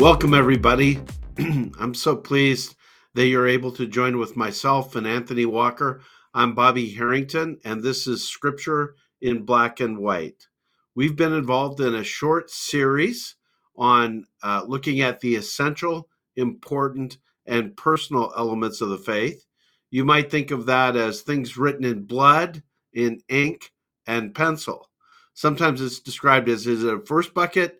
Welcome, everybody. I'm so pleased that you're able to join with myself and Anthony Walker. I'm Bobby Harrington, and this is Scripture in Black and White. We've been involved in a short series on uh, looking at the essential, important, and personal elements of the faith. You might think of that as things written in blood, in ink, and pencil. Sometimes it's described as is it a first bucket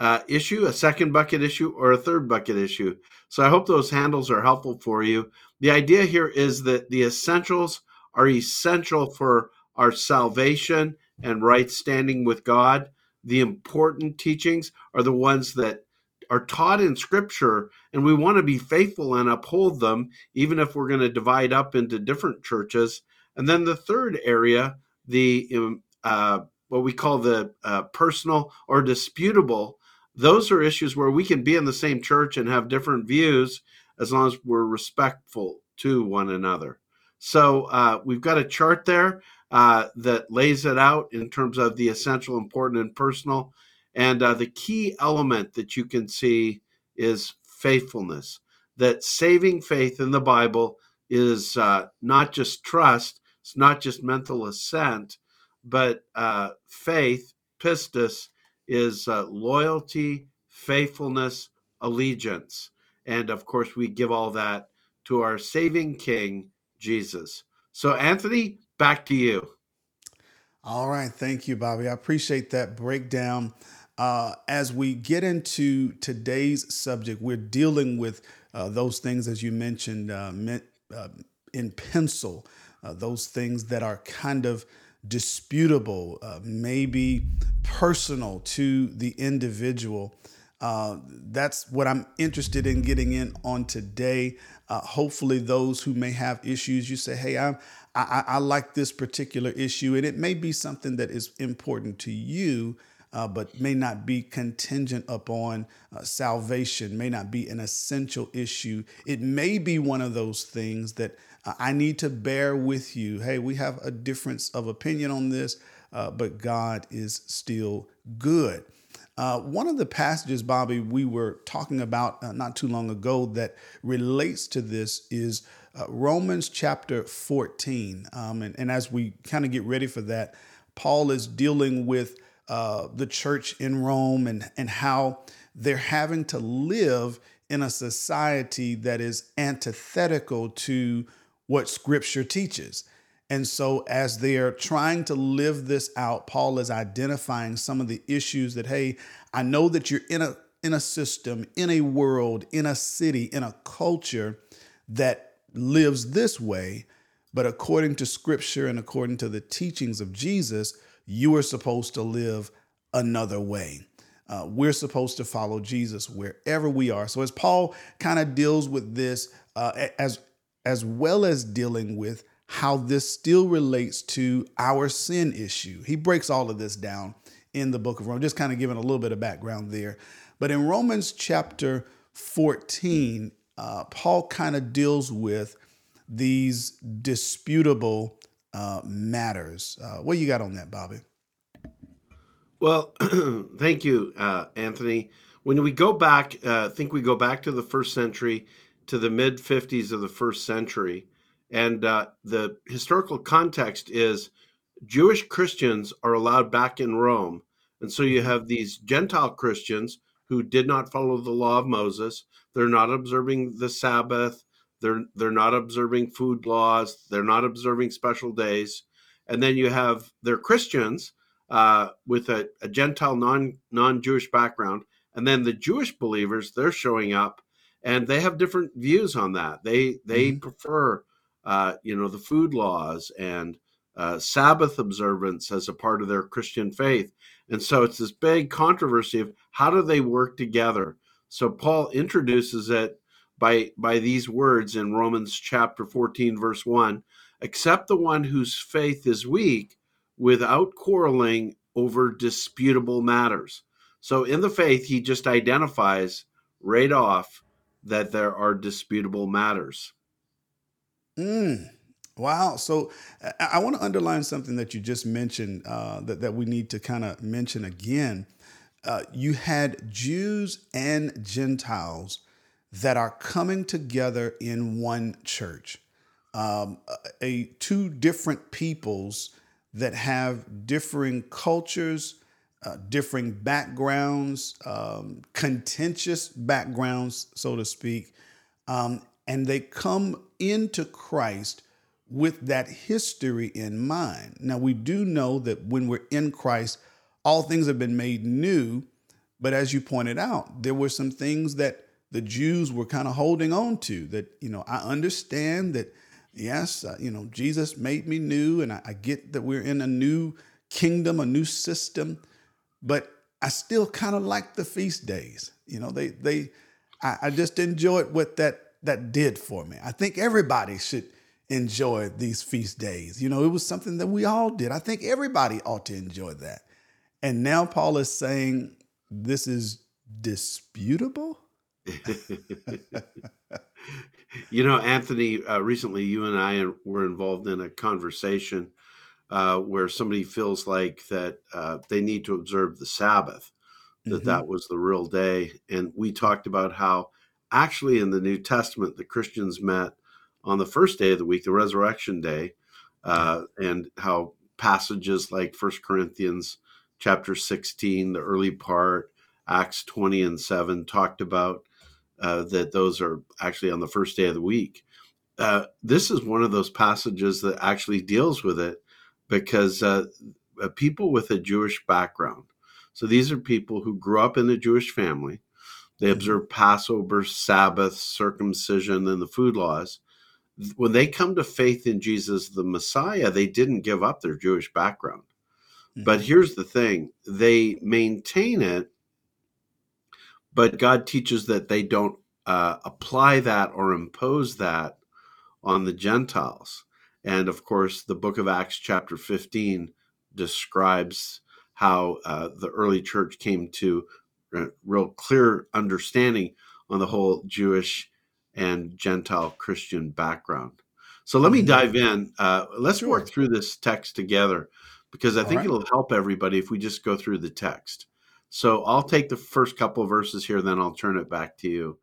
uh, issue, a second bucket issue, or a third bucket issue. So I hope those handles are helpful for you. The idea here is that the essentials are essential for our salvation and right standing with God. The important teachings are the ones that are taught in Scripture, and we want to be faithful and uphold them, even if we're going to divide up into different churches. And then the third area, the um, uh, what we call the uh, personal or disputable, those are issues where we can be in the same church and have different views as long as we're respectful to one another. So uh, we've got a chart there uh, that lays it out in terms of the essential, important, and personal. And uh, the key element that you can see is faithfulness. That saving faith in the Bible is uh, not just trust, it's not just mental assent, but uh, faith, pistis, is uh, loyalty, faithfulness, allegiance. And of course, we give all that to our saving King, Jesus. So, Anthony, back to you. All right. Thank you, Bobby. I appreciate that breakdown. Uh, as we get into today's subject, we're dealing with uh, those things, as you mentioned, uh, uh, in pencil, uh, those things that are kind of disputable, uh, maybe personal to the individual. Uh, that's what I'm interested in getting in on today. Uh, hopefully, those who may have issues, you say, "Hey, I'm I, I, like this particular issue," and it may be something that is important to you, uh, but may not be contingent upon uh, salvation. May not be an essential issue. It may be one of those things that I need to bear with you. Hey, we have a difference of opinion on this, uh, but God is still good. Uh, one of the passages, Bobby, we were talking about uh, not too long ago that relates to this is uh, Romans chapter 14. Um, and, and, as we kind of get ready for that, Paul is dealing with uh, the church in Rome and, and how they're having to live in a society that is antithetical to what scripture teaches. And so, as they're trying to live this out, Paul is identifying some of the issues that, hey, I know that you're in a in a system, in a world, in a city, in a culture that lives this way, but according to scripture and according to the teachings of Jesus, you are supposed to live another way. Uh, we're supposed to follow Jesus wherever we are. So as Paul kind of deals with this, uh, as as well as dealing with how this still relates to our sin issue. He breaks all of this down in the book of Romans, just kind of giving a little bit of background there. But in Romans chapter 14, uh, Paul kind of deals with these disputable uh, matters. Uh, what you got on that, Bobby? Well, thank you, uh, Anthony. When we go back, uh, I think we go back to the first century, to the mid 50s of the first century. And uh, the historical context is Jewish Christians are allowed back in Rome. And so you have these Gentile Christians who did not follow the law of Moses. They're not observing the Sabbath. They're, they're not observing food laws. They're not observing special days. And then you have their Christians uh, with a, a Gentile non non Jewish background. And then the Jewish believers, they're showing up and they have different views on that. They they mm-hmm. prefer uh, you know, the food laws and uh, Sabbath observance as a part of their Christian faith. And so it's this big controversy of how do they work together? So Paul introduces it by by these words in Romans chapter 14 verse 1, except the one whose faith is weak without quarreling over disputable matters. So in the faith he just identifies right off that there are disputable matters. Mm. Wow. So I, I want to underline something that you just mentioned uh, that, that we need to kind of mention again. uh, you had Jews and Gentiles that are coming together in one church. Um, a two different peoples that have differing cultures, uh, differing backgrounds, um, contentious backgrounds, so to speak, um, and they come into Christ with that history in mind. Now, we do know that when we're in Christ, all things have been made new. But as you pointed out, there were some things that the Jews were kind of holding on to that, you know, I understand that, yes, uh, you know, Jesus made me new, and I, I get that we're in a new kingdom, a new system, but I still kind of like the feast days. You know, they, they, I, I just enjoyed what that, that did for me. I think everybody should enjoy these feast days. You know, it was something that we all did. I think everybody ought to enjoy that. And now Paul is saying this is disputable. you know, Anthony, uh, recently you and I were involved in a conversation uh, where somebody feels like that uh, they need to observe the Sabbath, that mm-hmm. that was the real day. And we talked about how actually in the New Testament, the Christians met on the first day of the week, the resurrection day, uh, and how passages like First Corinthians chapter 16, the early part, Acts 20 and 7 talked about uh, that those are actually on the first day of the week. Uh, this is one of those passages that actually deals with it because uh, uh people with a Jewish background, so these are people who grew up in a Jewish family, they mm-hmm. observe Passover, Sabbath, circumcision, and the food laws when they come to faith in Jesus the Messiah, they didn't give up their Jewish background. Mm-hmm. But here's the thing they maintain it, but God teaches that they don't uh, apply that or impose that on the Gentiles. And of course, the book of Acts, chapter 15, describes how uh, the early church came to a real clear understanding on the whole Jewish and Gentile Christian background. So let me mm-hmm. dive in. Uh, let's sure. work through this text together because I think right. it'll help everybody if we just go through the text. So I'll take the first couple of verses here, then I'll turn it back to you.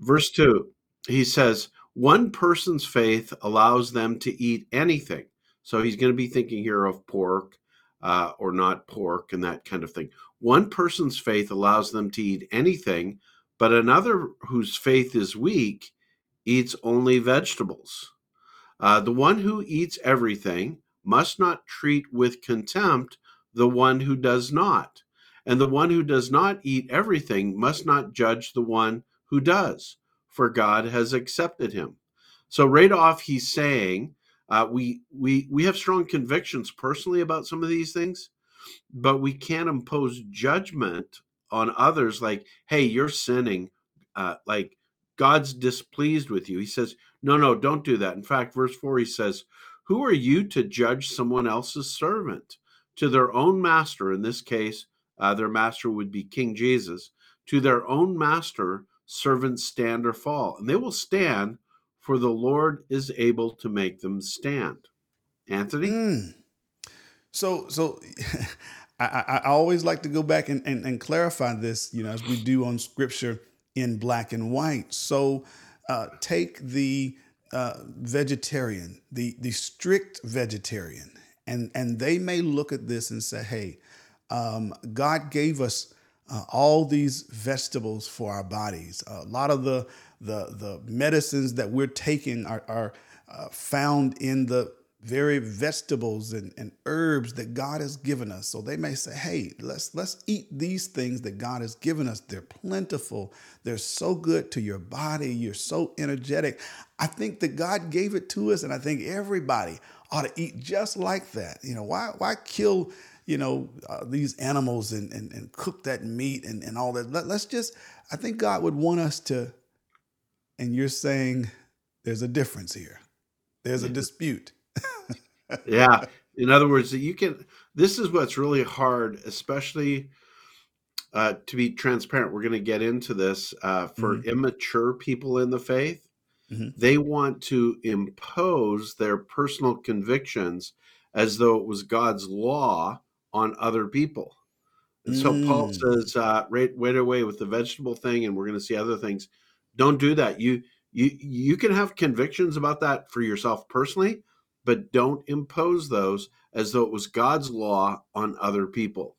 Verse 2, he says, One person's faith allows them to eat anything. So he's going to be thinking here of pork uh, or not pork and that kind of thing. One person's faith allows them to eat anything but another whose faith is weak eats only vegetables. Uh, the one who eats everything must not treat with contempt the one who does not. And the one who does not eat everything must not judge the one who does, for God has accepted him. So right off, he's saying uh, we we we have strong convictions personally about some of these things, but we can't impose judgment on others like hey you're sinning uh, like god's displeased with you. He says no no don't do that. In fact verse 4 he says who are you to judge someone else's servant? To their own master in this case uh, their master would be king jesus. To their own master servants stand or fall and they will stand for the lord is able to make them stand anthony mm. so so I, I, always like to go back and, and, and, clarify this, you know, as we do on scripture in black and white. So uh, take the uh, vegetarian, the, the strict vegetarian, and, and they may look at this and say, hey, um, God gave us uh, all these vegetables for our bodies. a lot of the, the, the medicines that we're taking are, are uh, found in the very vegetables and, and herbs that God has given us. So they may say, hey, let's let's eat these things that God has given us. They're plentiful. They're so good to your body. You're so energetic. I think that God gave it to us, and I think everybody ought to eat just like that. You know, why why kill you know uh, these animals and, and and cook that meat and, and all that? Let, let's just I think God would want us to, and you're saying there's a difference here. There's a dispute yeah. In other words, you can. This is what's really hard, especially uh, to be transparent. We're going to get into this uh, for mm-hmm. immature people in the faith. Mm-hmm. They want to impose their personal convictions as though it was God's law on other people. And so Paul says, uh, right, right away with the vegetable thing, and we're going to see other things. Don't do that. You you you can have convictions about that for yourself personally, but don't impose those as though it was God's law on other people.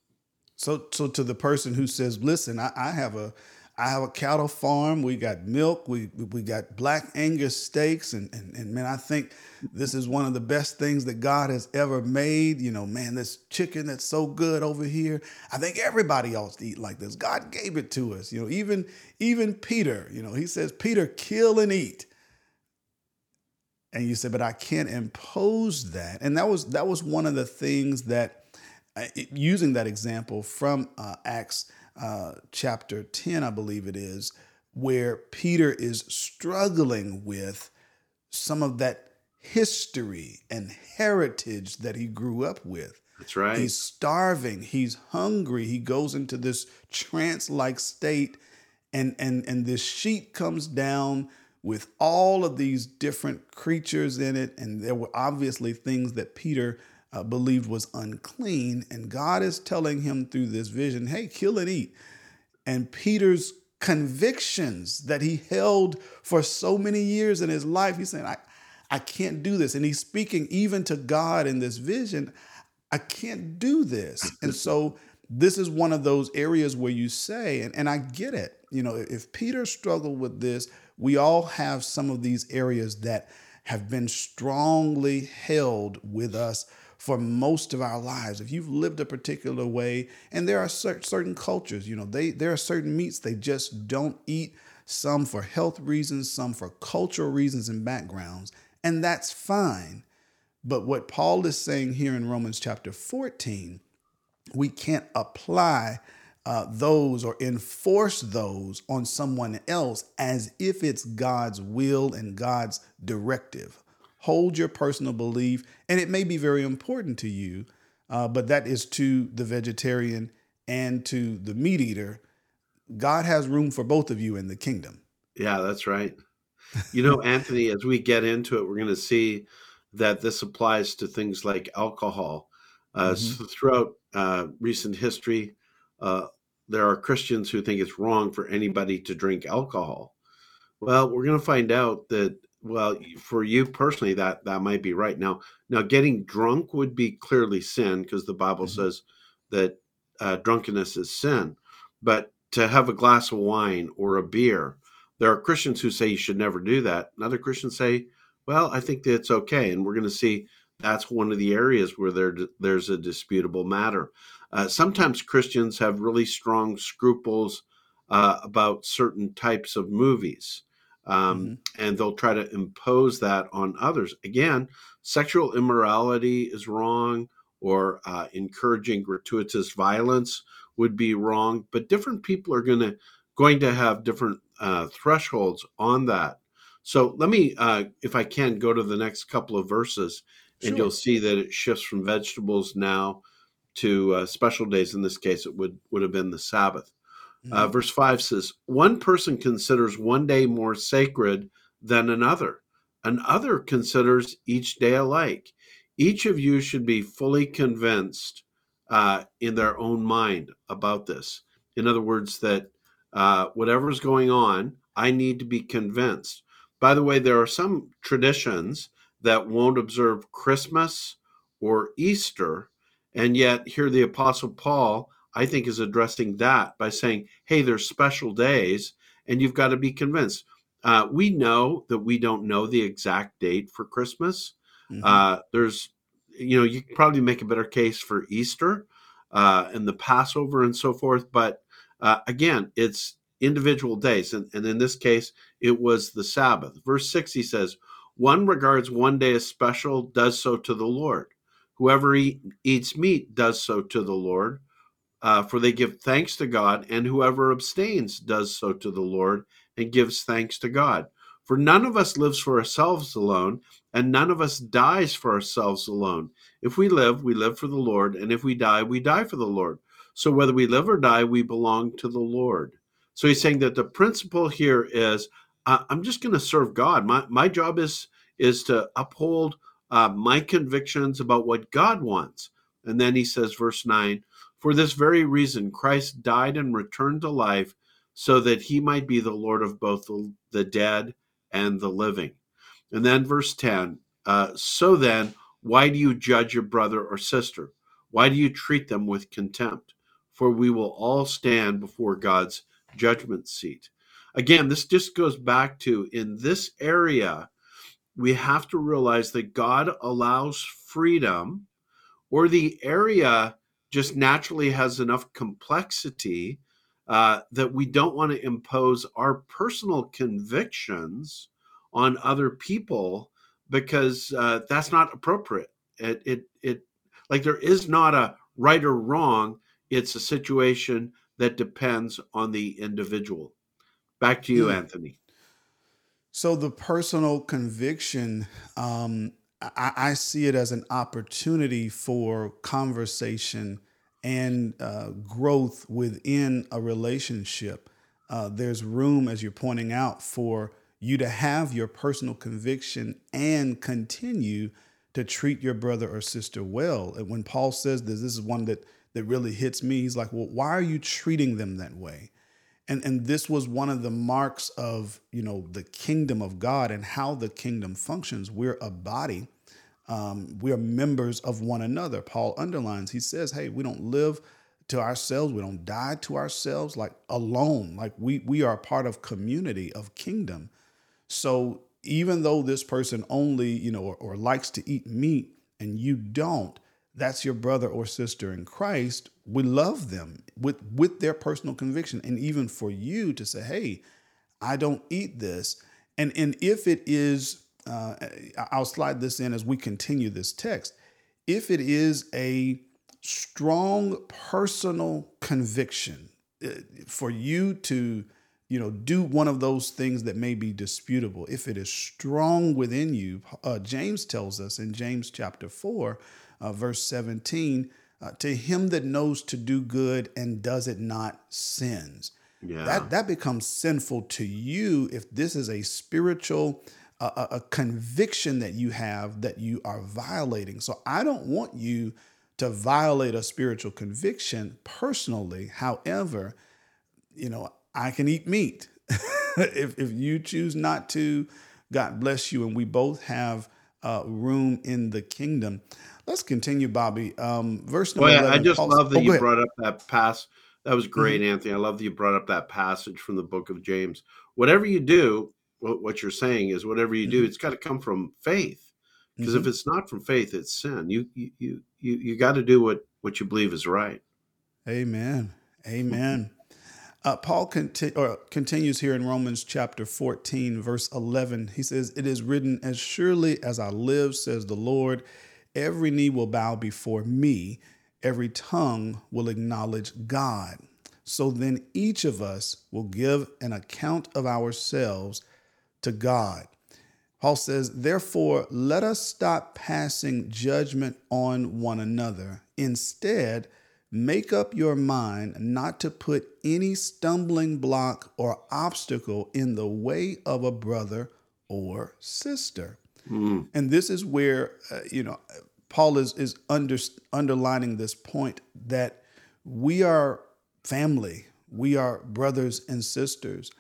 So, so to the person who says, "Listen, I, I have a, I have a cattle farm. We got milk. We we got black Angus steaks, and and and man, I think this is one of the best things that God has ever made. You know, man, this chicken that's so good over here. I think everybody else to eat like this. God gave it to us. You know, even even Peter. You know, he says, Peter, kill and eat. And you said, but I can't impose that. And that was that was one of the things that uh, using that example from uh, Acts uh, chapter 10, I believe it is, where Peter is struggling with some of that history and heritage that he grew up with. That's right. He's starving, he's hungry, he goes into this trance like state, and, and, and this sheet comes down with all of these different creatures in it. And there were obviously things that Peter uh, believed was unclean. And God is telling him through this vision, hey, kill and eat. And Peter's convictions that he held for so many years in his life, he's saying, I, I can't do this. And he's speaking even to God in this vision, I can't do this. And so this is one of those areas where you say, and, and I get it, you know, if Peter struggled with this, we all have some of these areas that have been strongly held with us for most of our lives. If you've lived a particular way, and there are certain cultures, you know, they there are certain meats they just don't eat, some for health reasons, some for cultural reasons and backgrounds, and that's fine. But what Paul is saying here in Romans chapter 14, we can't apply uh, those or enforce those on someone else as if it's God's will and God's directive hold your personal belief, and it may be very important to you, uh, but that is to the vegetarian and to the meat eater. God has room for both of you in the kingdom. Yeah, that's right. You know, Anthony, as we get into it, we're going to see that this applies to things like alcohol. Uh, mm-hmm. so throughout uh, recent history, uh, there are Christians who think it's wrong for anybody to drink alcohol. Well, we're going to find out that well, for you personally, that that might be right. Now, now getting drunk would be clearly sin because the Bible mm-hmm. says that uh, drunkenness is sin. But to have a glass of wine or a beer, there are Christians who say you should never do that. And other Christians say, well, I think that it's okay. And we're going to see that's one of the areas where there there's a disputable matter. Uh, sometimes Christians have really strong scruples uh, about certain types of movies um, mm-hmm. and they'll try to impose that on others. Again, sexual immorality is wrong, or uh, encouraging gratuitous violence would be wrong. But different people are going to going to have different uh, thresholds on that. So let me, uh, if I can, go to the next couple of verses, and sure. you'll see that it shifts from vegetables now to uh, special days. In this case, it would would have been the Sabbath. Uh, mm-hmm. verse 5 says, One person considers one day more sacred than another, another considers each day alike. Each of you should be fully convinced uh, in their own mind about this. In other words, that uh, whatever's going on, I need to be convinced. By the way, there are some traditions that won't observe Christmas or Easter, and yet here the Apostle Paul I think, is addressing that by saying, hey, there's special days and you've got to be convinced. Uh, we know that we don't know the exact date for Christmas. Mm-hmm. Uh, there's, you know, you probably make a better case for Easter uh, and the Passover and so forth. But uh, again, it's individual days. And, and in this case, it was the Sabbath. Verse 6, he says, One regards one day as special, does so to the Lord. Whoever eat, eats meat does so to the Lord uh, for they give thanks to God, and whoever abstains does so to the Lord and gives thanks to God. For none of us lives for ourselves alone, and none of us dies for ourselves alone. If we live, we live for the Lord, and if we die, we die for the Lord. So whether we live or die, we belong to the Lord. So he's saying that the principle here is I'm just going to serve God. My, my job is, is to uphold uh, my convictions about what God wants. And then he says, verse 9, For this very reason, Christ died and returned to life so that he might be the Lord of both the, the dead and the living. And then verse 10 uh, So then, why do you judge your brother or sister? Why do you treat them with contempt? For we will all stand before God's judgment seat. Again, this just goes back to in this area, we have to realize that God allows freedom, or the area just naturally has enough complexity uh, that we don't want to impose our personal convictions on other people because uh, that's not appropriate. It, it, it, like there is not a right or wrong. It's a situation that depends on the individual. Back to you, mm. Anthony. So the personal conviction, um, I, I, see it as an opportunity for conversation and uh, growth within a relationship. Uh, there's room, as you're pointing out, for you to have your personal conviction and continue to treat your brother or sister well. And when Paul says this, this is one that that really hits me. He's like, "Well, why are you treating them that way?" And and this was one of the marks of you know the kingdom of God and how the kingdom functions. We're a body um, we are members of one another. Paul underlines, he says, hey, we don't live to ourselves, we don't die to ourselves like alone. Like we we are part of community, of kingdom. So even though this person only, you know, or, or likes to eat meat and you don't, that's your brother or sister in Christ. We love them with with their personal conviction. And even for you to say, hey, I don't eat this. And and if it is uh, I'll slide this in as we continue this text. If it is a strong personal conviction uh, for you to you know do one of those things that may be disputable if it is strong within you uh, james tells us in james chapter 4 uh, verse 17 uh, to him that knows to do good and does it not sins yeah. that that becomes sinful to you if this is a spiritual a, a conviction that you have that you are violating. So I don't want you to violate a spiritual conviction personally. However, you know, I can eat meat. if, if you choose not to, God bless you. And we both have uh, room in the kingdom. Let's continue, Bobby. Um, verse number oh, yeah, 11, I just Paul, love that oh, you brought up that pass. That was great, mm-hmm. Anthony. I love that you brought up that passage from the book of James. Whatever you do, what, what you're saying is whatever you do, mm-hmm. it's got to come from faith. Because mm-hmm. if it's not from faith, it's sin. You you you you, you got to do what what you believe is right. Amen. Amen. Uh, Paul conti- continues here in Romans chapter 14, verse 11. He says, It is written, As surely as I live, says the Lord, every knee will bow before me, every tongue will acknowledge God. So then each of us will give an account of ourselves to God. Paul says, Therefore, let us stop passing judgment on one another. Instead, make up your mind not to put any stumbling block or obstacle in the way of a brother or sister. Mm. And this is where, uh, you know, Paul is, is under, underlining this point that we are family, we are brothers and sisters,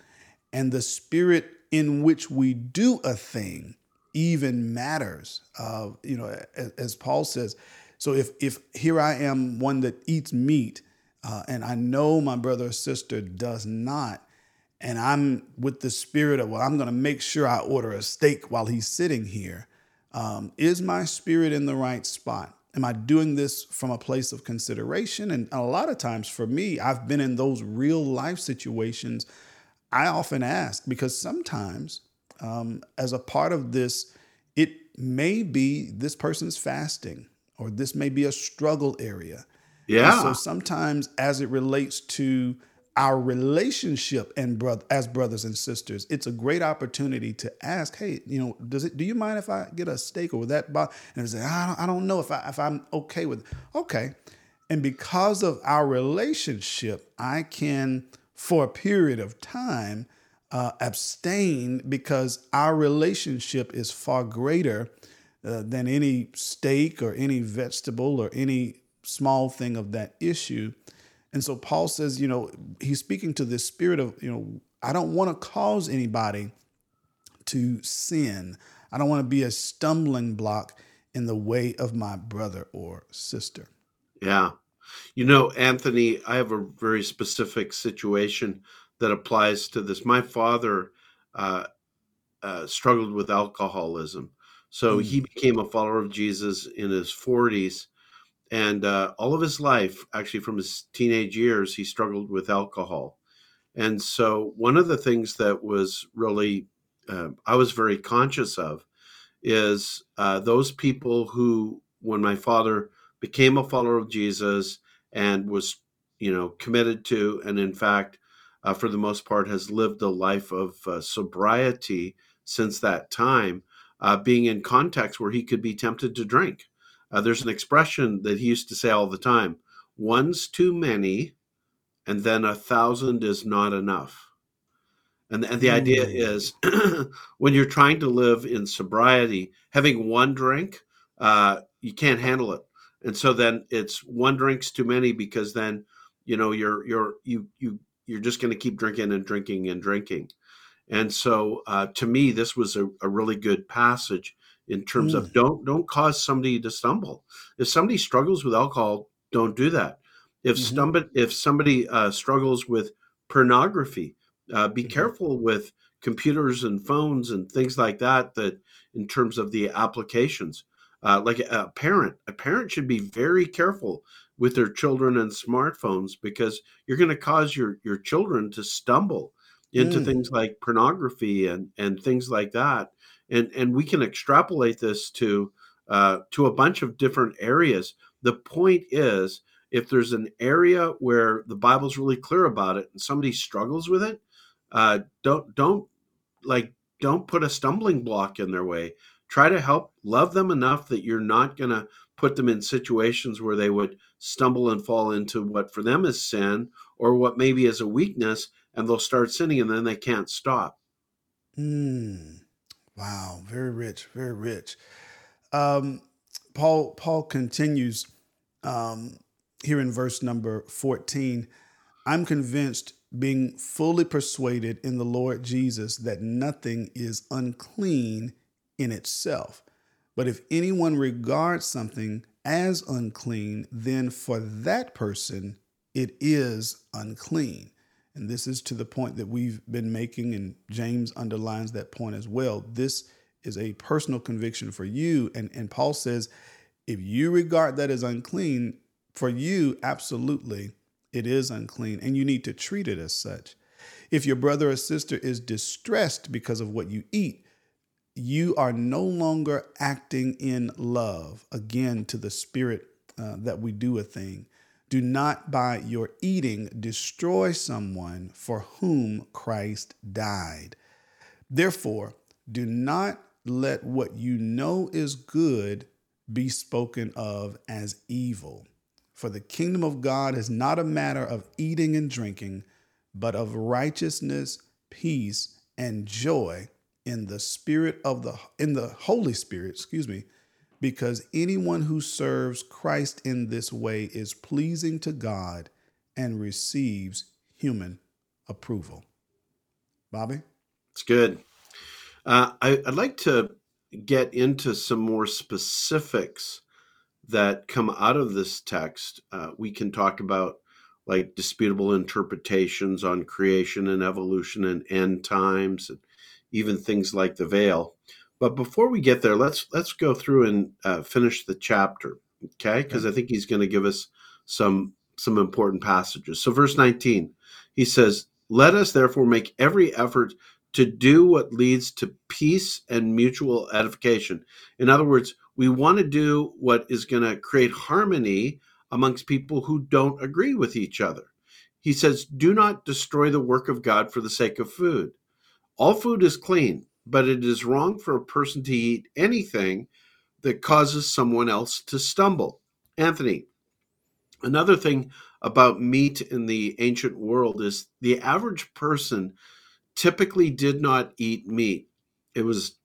and the Spirit in which we do a thing even matters. Uh, you know, as, as, Paul says, so if if here I am, one that eats meat, uh, and I know my brother or sister does not, and I'm with the spirit of well, I'm going to make sure I order a steak while he's sitting here. Um, is my spirit in the right spot? Am I doing this from a place of consideration? And a lot of times for me, I've been in those real life situations I often ask because sometimes, um, as a part of this, it may be this person's fasting or this may be a struggle area. Yeah. And so sometimes, as it relates to our relationship and brother as brothers and sisters, it's a great opportunity to ask, hey, you know, does it? Do you mind if I get a steak or that? Bo-? And say, I don't, I don't know if I if I'm okay with. It. Okay, and because of our relationship, I can for a period of time uh, abstain because our relationship is far greater uh, than any steak or any vegetable or any small thing of that issue. And so Paul says, you know, he's speaking to this spirit of, you know, I don't want to cause anybody to sin. I don't want to be a stumbling block in the way of my brother or sister. Yeah. You know, Anthony, I have a very specific situation that applies to this. My father uh, uh, struggled with alcoholism. So mm. he became a follower of Jesus in his 40s. And uh, all of his life, actually from his teenage years, he struggled with alcohol. And so one of the things that was really, uh, I was very conscious of is uh, those people who, when my father became a follower of Jesus and was, you know, committed to, and in fact, uh, for the most part, has lived a life of uh, sobriety since that time, uh, being in contexts where he could be tempted to drink. Uh, there's an expression that he used to say all the time one's too many, and then a thousand is not enough. And, and the idea is when you're trying to live in sobriety, having one drink, uh, you can't handle it. And so then it's one drink's too many because then, you know, you're, you're, you, you, you're just going to keep drinking and drinking and drinking. And so uh, to me, this was a, a, really good passage in terms mm. of don't, don't cause somebody to stumble. If somebody struggles with alcohol, don't do that. If mm-hmm. somebody, if somebody uh, struggles with pornography, uh, be mm-hmm. careful with computers and phones and things like that. That in terms of the applications, uh, like a parent, a parent should be very careful with their children and smartphones because you're going to cause your your children to stumble into mm. things like pornography and and things like that. And and we can extrapolate this to uh, to a bunch of different areas. The point is, if there's an area where the Bible's really clear about it and somebody struggles with it, uh, don't don't like don't put a stumbling block in their way try to help love them enough that you're not going to put them in situations where they would stumble and fall into what for them is sin or what maybe is a weakness and they'll start sinning and then they can't stop mm. Wow very rich very rich um, paul paul continues um, here in verse number 14 i'm convinced being fully persuaded in the Lord Jesus that nothing is unclean in itself. But if anyone regards something as unclean, then for that person it is unclean. And this is to the point that we've been making, and James underlines that point as well. This is a personal conviction for you. And, and Paul says, if you regard that as unclean, for you, absolutely it is unclean, and you need to treat it as such. If your brother or sister is distressed because of what you eat, you are no longer acting in love, again, to the spirit uh, that we do a thing. Do not by your eating destroy someone for whom Christ died. Therefore, do not let what you know is good be spoken of as evil. For the kingdom of God is not a matter of eating and drinking, but of righteousness, peace, and joy in the spirit of the in the Holy Spirit, excuse me, because anyone who serves Christ in this way is pleasing to God and receives human approval. Bobby? It's good. Uh, I, I'd like to get into some more specifics that come out of this text. Uh, we can talk about like disputable interpretations on creation and evolution and end times, and even things like the veil. But before we get there, let's let's go through and uh, finish the chapter, okay? Because I think he's going to give us some some important passages. So, verse nineteen, he says, "Let us therefore make every effort to do what leads to peace and mutual edification." In other words, we want to do what is going to create harmony amongst people who don't agree with each other. He says, Do not destroy the work of God for the sake of food. All food is clean, but it is wrong for a person to eat anything that causes someone else to stumble. Anthony, another thing about meat in the ancient world is the average person typically did not eat meat. It was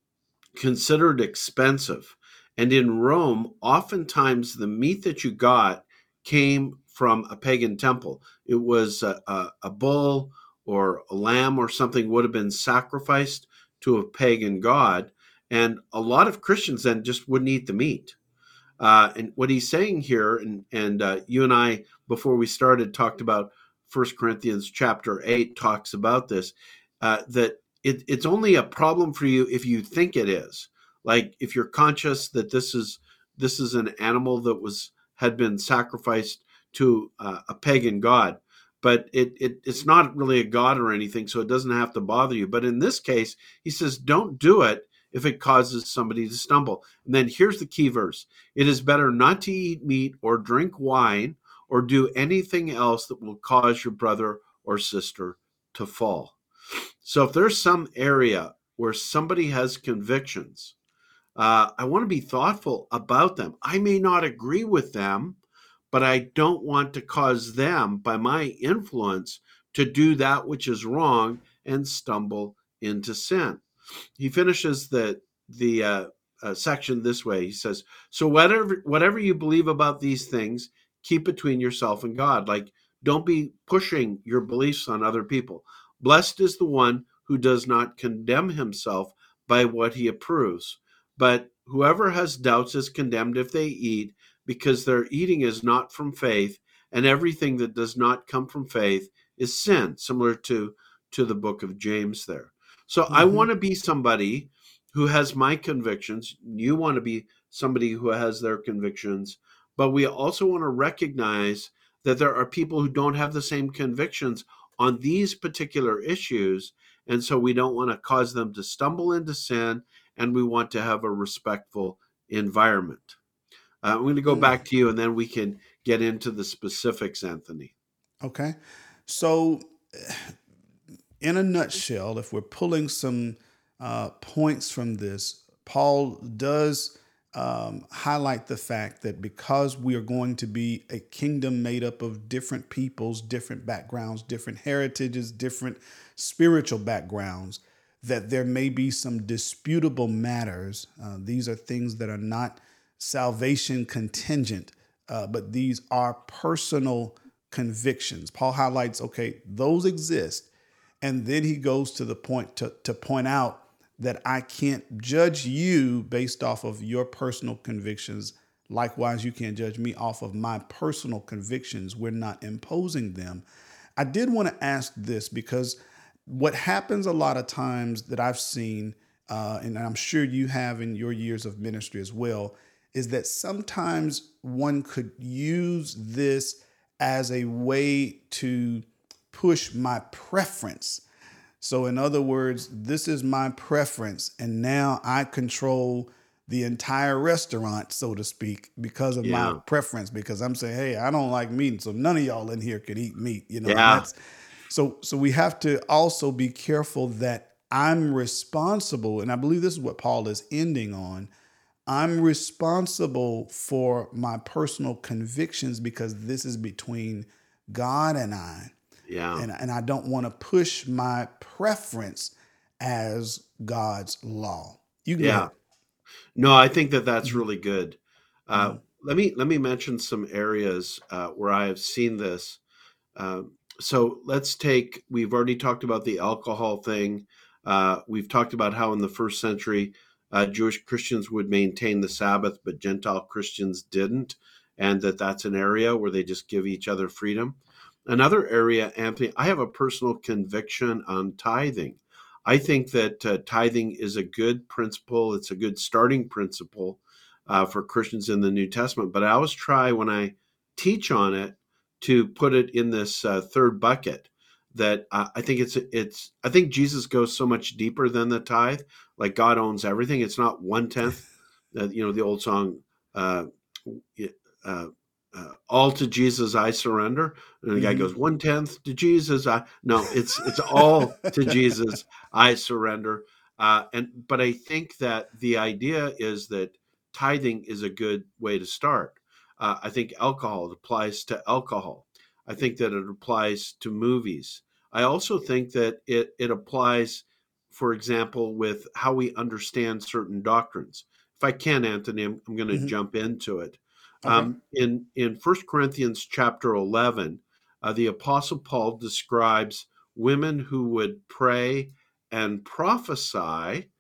considered expensive. And in Rome, oftentimes the meat that you got came from a pagan temple. It was a, a, a bull or a lamb or something would have been sacrificed to a pagan god. And a lot of Christians then just wouldn't eat the meat. Uh, and what he's saying here, and, and uh, you and I, before we started, talked about First Corinthians chapter 8 talks about this, uh, that it, it's only a problem for you if you think it is. Like if you're conscious that this is this is an animal that was had been sacrificed to uh, a pagan god, but it, it it's not really a god or anything, so it doesn't have to bother you. But in this case, he says, don't do it if it causes somebody to stumble. And then here's the key verse: It is better not to eat meat or drink wine or do anything else that will cause your brother or sister to fall. So if there's some area where somebody has convictions, uh, I want to be thoughtful about them. I may not agree with them, but I don't want to cause them, by my influence, to do that which is wrong and stumble into sin. He finishes the the uh, uh, section this way. He says, "So whatever whatever you believe about these things, keep between yourself and God. Like, don't be pushing your beliefs on other people. Blessed is the one who does not condemn himself by what he approves. But whoever has doubts is condemned if they eat, because their eating is not from faith, and everything that does not come from faith is sin, similar to, to the book of James there. So mm-hmm. I want to be somebody who has my convictions. You want to be somebody who has their convictions but we also want to recognize that there are people who don't have the same convictions on these particular issues. And so we don't want to cause them to stumble into sin, and we want to have a respectful environment. Uh, I'm going to go back to you, and then we can get into the specifics, Anthony. Okay. So, in a nutshell, if we're pulling some uh, points from this, Paul does um, highlight the fact that because we are going to be a kingdom made up of different peoples, different backgrounds, different heritages, different spiritual backgrounds, that there may be some disputable matters. Uh, these are things that are not salvation contingent, uh, but these are personal convictions. Paul highlights, okay, those exist. And then he goes to the point to, to point out that I can't judge you based off of your personal convictions. Likewise, you can't judge me off of my personal convictions. We're not imposing them. I did want to ask this because what happens a lot of times that I've seen, uh, and I'm sure you have in your years of ministry as well, is that sometimes one could use this as a way to push my preference so, in other words, this is my preference, and now I control the entire restaurant, so to speak, because of yeah. my preference. Because I'm saying, hey, I don't like meat, so none of y'all in here could eat meat. You know, yeah. so so we have to also be careful that I'm responsible, and I believe this is what Paul is ending on. I'm responsible for my personal convictions because this is between God and I. Yeah. And, and I don't want to push my preference as God's law. You yeah. No, I think that that's really good. Uh, mm-hmm. Let me let me mention some areas uh, where I have seen this. Uh, so let's take. We've already talked about the alcohol thing. Uh, we've talked about how in the first century uh, Jewish Christians would maintain the Sabbath, but Gentile Christians didn't, and that that's an area where they just give each other freedom. Another area, Anthony, I have a personal conviction on tithing. I think that uh, tithing is a good principle. It's a good starting principle uh, for Christians in the New Testament. But I always try when I teach on it to put it in this uh, third bucket. That I think it's it's I think Jesus goes so much deeper than the tithe. Like God owns everything. It's not one tenth. Uh, you know the old song. Uh, uh, uh, all to Jesus I surrender. And the guy mm-hmm. goes one tenth to Jesus. I no, it's it's all to Jesus I surrender. Uh, and but I think that the idea is that tithing is a good way to start. Uh, I think alcohol applies to alcohol. I think that it applies to movies. I also think that it it applies, for example, with how we understand certain doctrines. If I can, Anthony, I'm, I'm going to mm-hmm. jump into it. Okay. Um, in in First Corinthians chapter eleven, uh, the Apostle Paul describes women who would pray and prophesy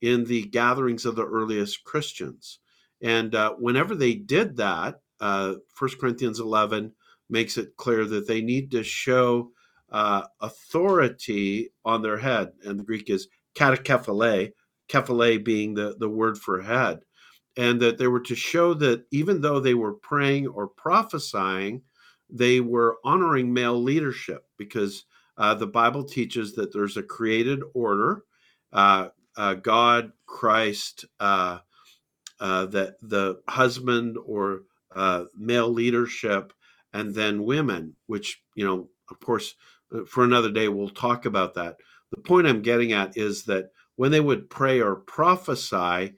in the gatherings of the earliest Christians. And uh, whenever they did that, uh, 1 Corinthians 11 makes it clear that they need to show uh, authority on their head. And the Greek is katakephale, kephale being the, the word for head. And that they were to show that even though they were praying or prophesying, they were honoring male leadership because uh, the Bible teaches that there's a created order. Uh, uh, God, Christ, uh, uh, that the husband or male leadership, and then women, which, you know, of course, uh, for another day, we'll talk about that. The point I'm getting at is that when they would pray or prophesy,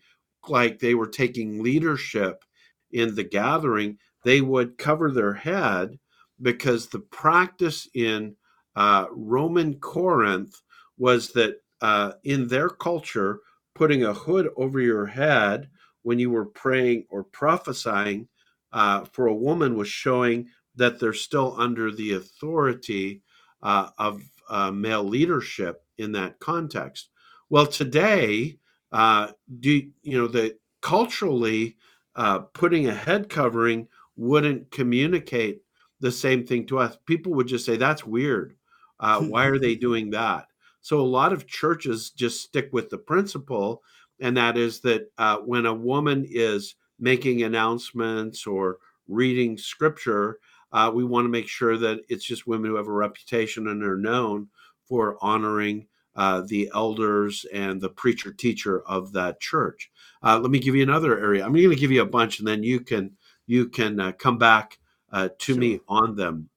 like they were taking leadership in the gathering, they would cover their head because the practice in uh, Roman Corinth was that uh, in their culture, putting a hood over your head when you were praying or prophesying uh, for a woman was showing that they're still under the authority uh, of uh, male leadership in that context. Well, today, uh, do you know that culturally uh, putting a head covering wouldn't communicate the same thing to us? People would just say that's weird. Uh, why are they doing that? So a lot of churches just stick with the principle, and that is that uh, when a woman is making announcements or reading scripture, uh, we want to make sure that it's just women who have a reputation and are known for honoring uh, the elders and the preacher teacher of that church. Uh, let me give you another area. I'm going to give you a bunch, and then you can you can uh, come back uh, to sure. me on them.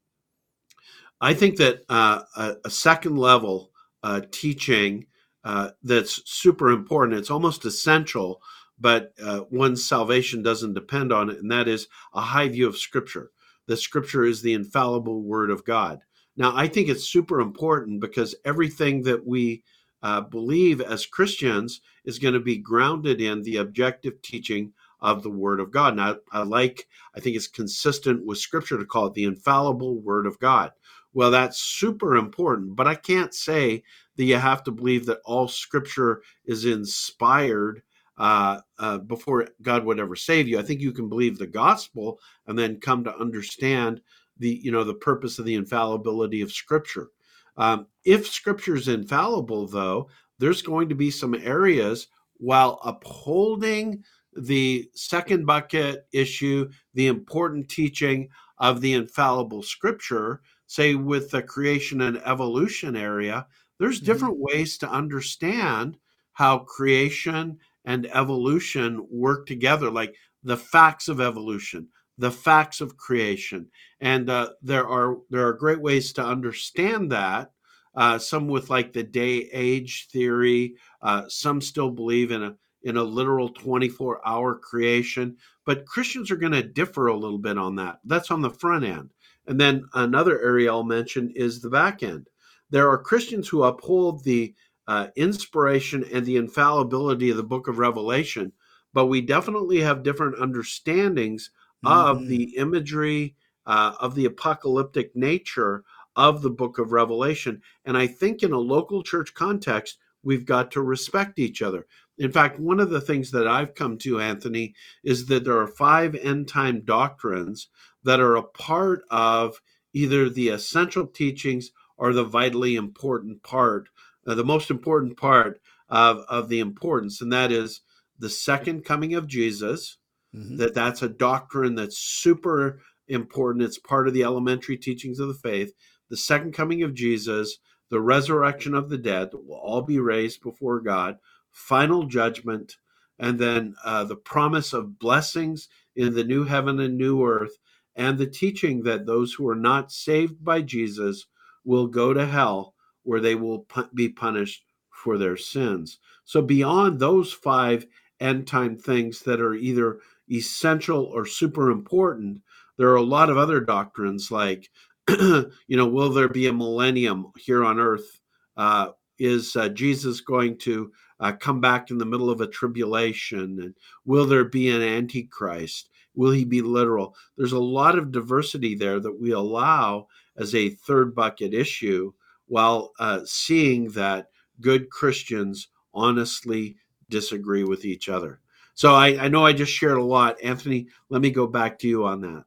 I think that uh, a, a, second level uh, teaching uh, that's super important. It's almost essential, but uh, one's salvation doesn't depend on it, and that is a high view of Scripture. The Scripture is the infallible Word of God. Now, I think it's super important because everything that we uh, believe as Christians is going to be grounded in the objective teaching of the Word of God. Now, I like, I think it's consistent with Scripture to call it the infallible Word of God. Well, that's super important, but I can't say that you have to believe that all scripture is inspired uh, uh, before God would ever save you. I think you can believe the gospel and then come to understand the you know the purpose of the infallibility of scripture. Um, if scripture is infallible, though, there's going to be some areas while upholding the second bucket issue, the important teaching of the infallible scripture, say with the creation and evolution area, there's mm-hmm. different mm-hmm. ways to understand how creation and evolution work together, like the facts of evolution, the facts of creation, and uh, there are there are great ways to understand that. Uh, some with like the day age theory. Uh, some still believe in a in a literal 24 hour creation, but Christians are going to differ a little bit on that. That's on the front end. And then another area I'll mention is the back end. There are Christians who uphold the uh, inspiration and the infallibility of the book of Revelation, but we definitely have different understandings mm-hmm. of the imagery, uh, of the apocalyptic nature of the book of Revelation. And I think in a local church context, we've got to respect each other. In fact, one of the things that I've come to, Anthony, is that there are five end time doctrines that are a part of either the essential teachings or the vitally important part, the most important part of, of the importance, and that is the second coming of Jesus. Mm-hmm. That that's a doctrine that's super important. It's part of the elementary teachings of the faith. The second coming of Jesus, the resurrection of the dead, will all be raised before God, final judgment, and then uh, the promise of blessings in the new heaven and new earth and the teaching that those who are not saved by Jesus will go to hell where they will be punished for their sins. So, beyond those five end time things that are either essential or super important, there are a lot of other doctrines like, you know, will there be a millennium here on earth? Uh, is uh, Jesus going to uh, come back in the middle of a tribulation? And will there be an antichrist? Will he be literal? There's a lot of diversity there that we allow as a third bucket issue while uh, seeing that good Christians honestly disagree with each other. So I, I know I just shared a lot. Anthony, let me go back to you on that.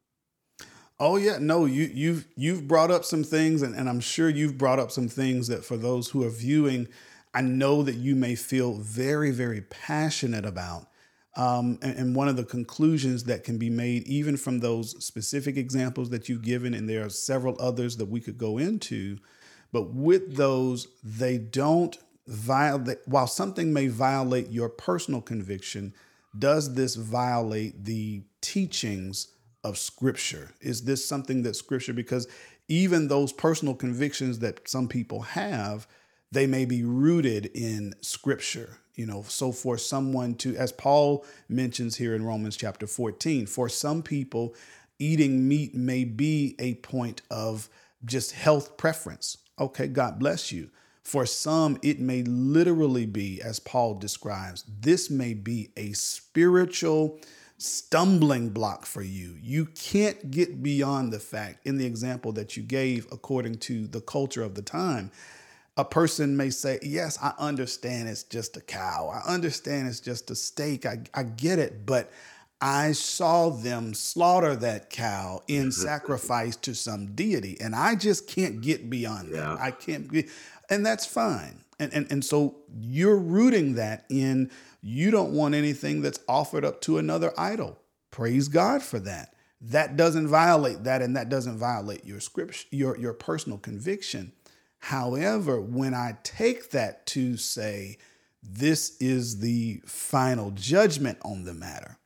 Oh yeah, no, you you've you've brought up some things, and, and I'm sure you've brought up some things that for those who are viewing, I know that you may feel very, very passionate about. Um, and, and, one of the conclusions that can be made, even from those specific examples that you've given, and there are several others that we could go into, but with those, they don't violate, while something may violate your personal conviction, does this violate the teachings of Scripture? Is this something that Scripture, because even those personal convictions that some people have, they may be rooted in Scripture you know so for someone to as paul mentions here in romans chapter 14 for some people eating meat may be a point of just health preference okay god bless you for some it may literally be as paul describes this may be a spiritual stumbling block for you you can't get beyond the fact in the example that you gave according to the culture of the time a person may say, Yes, I understand it's just a cow. I understand it's just a steak. I, I get it. But I saw them slaughter that cow in sacrifice to some deity. And I just can't get beyond yeah. that. I can't be, and that's fine. And, and, and so you're rooting that in you don't want anything that's offered up to another idol. Praise God for that. That doesn't violate that, and that doesn't violate your script, your, your personal conviction. However, when I take that to say, this is the final judgment on the matter,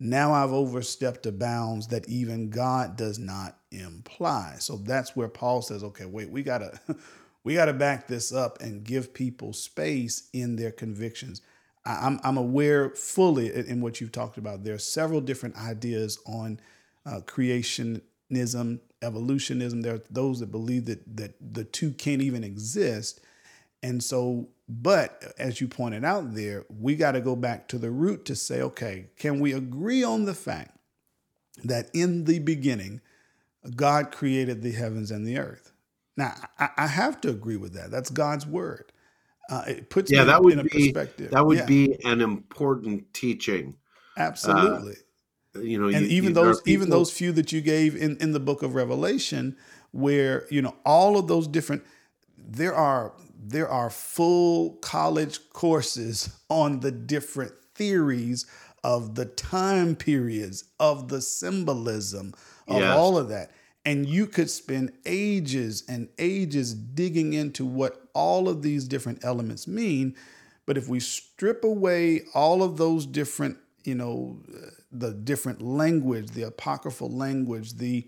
now I've overstepped the bounds that even God does not imply. So that's where Paul says, okay, wait, we gotta we gotta back this up and give people space in their convictions. I'm, I'm aware fully in what you've talked about. There are several different ideas on uh, creationism evolutionism. There are those that believe that that the two can't even exist. And so, but as you pointed out there, we got to go back to the root to say, okay, can we agree on the fact that in the beginning, God created the heavens and the earth? Now, I, I have to agree with that. That's God's word. Uh, it puts yeah, that would be, That would yeah. be an important teaching. Absolutely. Uh, you know, and you, even you, those people... even those few that you gave in in the book of Revelation, where you know all of those different, there are there are full college courses on the different theories of the time periods of the symbolism of yes. all of that and you could spend ages and ages digging into what all of these different elements mean but if we strip away all of those different you know the different language, the apocryphal language, the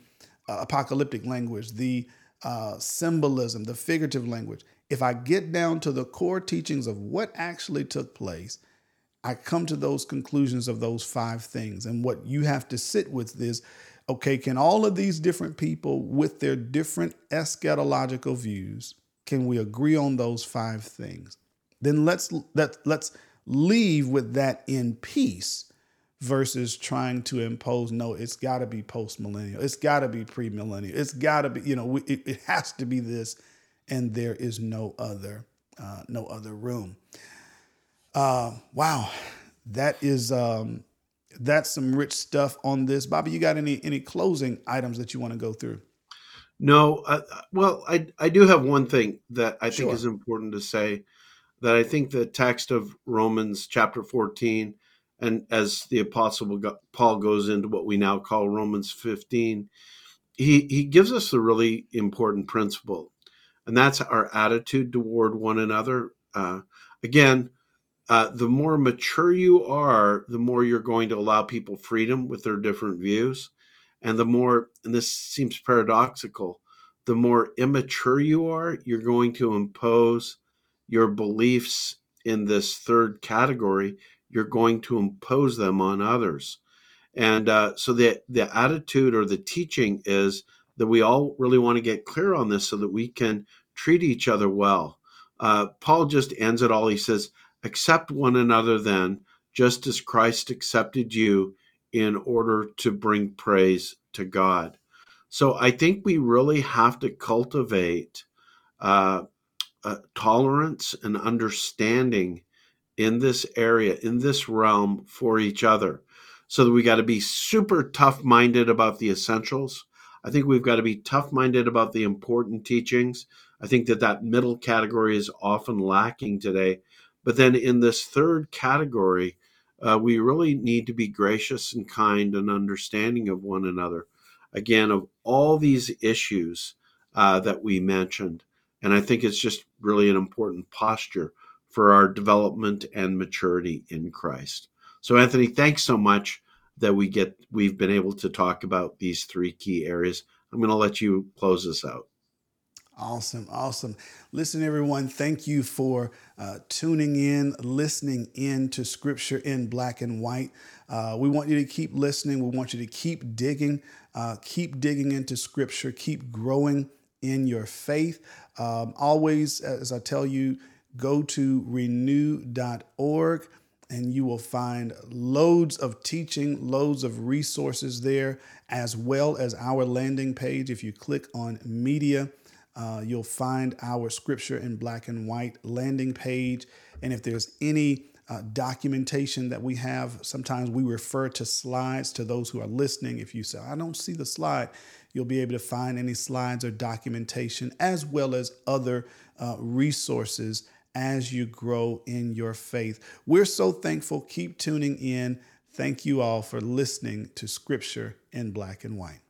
uh, apocalyptic language, the uh, symbolism, the figurative language. If I get down to the core teachings of what actually took place, I come to those conclusions of those five things. And what you have to sit with is okay, can all of these different people with their different eschatological views, can we agree on those five things? Then let's let, let's leave with that in peace versus trying to impose no it's got to be post millennial it's got to be pre millennial it's got to be you know it, it, has to be this and there is no other uh, no other room. Uh, wow. That is um, that's some rich stuff on this. Bobby you got any any closing items that you want to go through? No uh, well i i do have one thing that i think is important to say that i think the text of romans chapter 14 and as the apostle paul goes into what we now call romans 15 he he gives us a really important principle and that's our attitude toward one another. Uh, again uh, the more mature you are the more you're going to allow people freedom with their different views. And the more and this seems paradoxical the more immature you are you're going to impose your beliefs in this third category. You're going to impose them on others. And uh, so the the attitude or the teaching is that we all really want to get clear on this so that we can treat each other well. Uh, Paul just ends it all. He says, "Accept one another then, just as Christ accepted you in order to bring praise to God. So I think we really have to cultivate uh, uh, tolerance and understanding in this area, in this realm for each other. So that we got to be super tough minded about the essentials. I think we've got to be tough minded about the important teachings. I think that that middle category is often lacking today. But then in this third category, uh, we really need to be gracious and kind and understanding of one another. Again, of all these issues uh, that we mentioned. And I think it's just really an important posture for our development and maturity in Christ. So, Anthony, thanks so much that we get we've been able to talk about these three key areas. I'm going to let you close this out. Awesome, awesome. Listen, everyone, thank you for uh, tuning in, listening in to scripture in black and white. Uh, we want you to keep listening. We want you to keep digging, uh, keep digging into scripture, keep growing in your faith. Um, always, as I tell you, go to renew.org and you will find loads of teaching, loads of resources there, as well as our landing page. If you click on media, uh, you'll find our scripture in black and white landing page. And if there's any uh, documentation that we have, sometimes we refer to slides to those who are listening. If you say, I don't see the slide, you'll be able to find any slides or documentation as well as other uh, resources as you grow in your faith. We're so thankful. Keep tuning in. Thank you all for listening to Scripture in Black and White.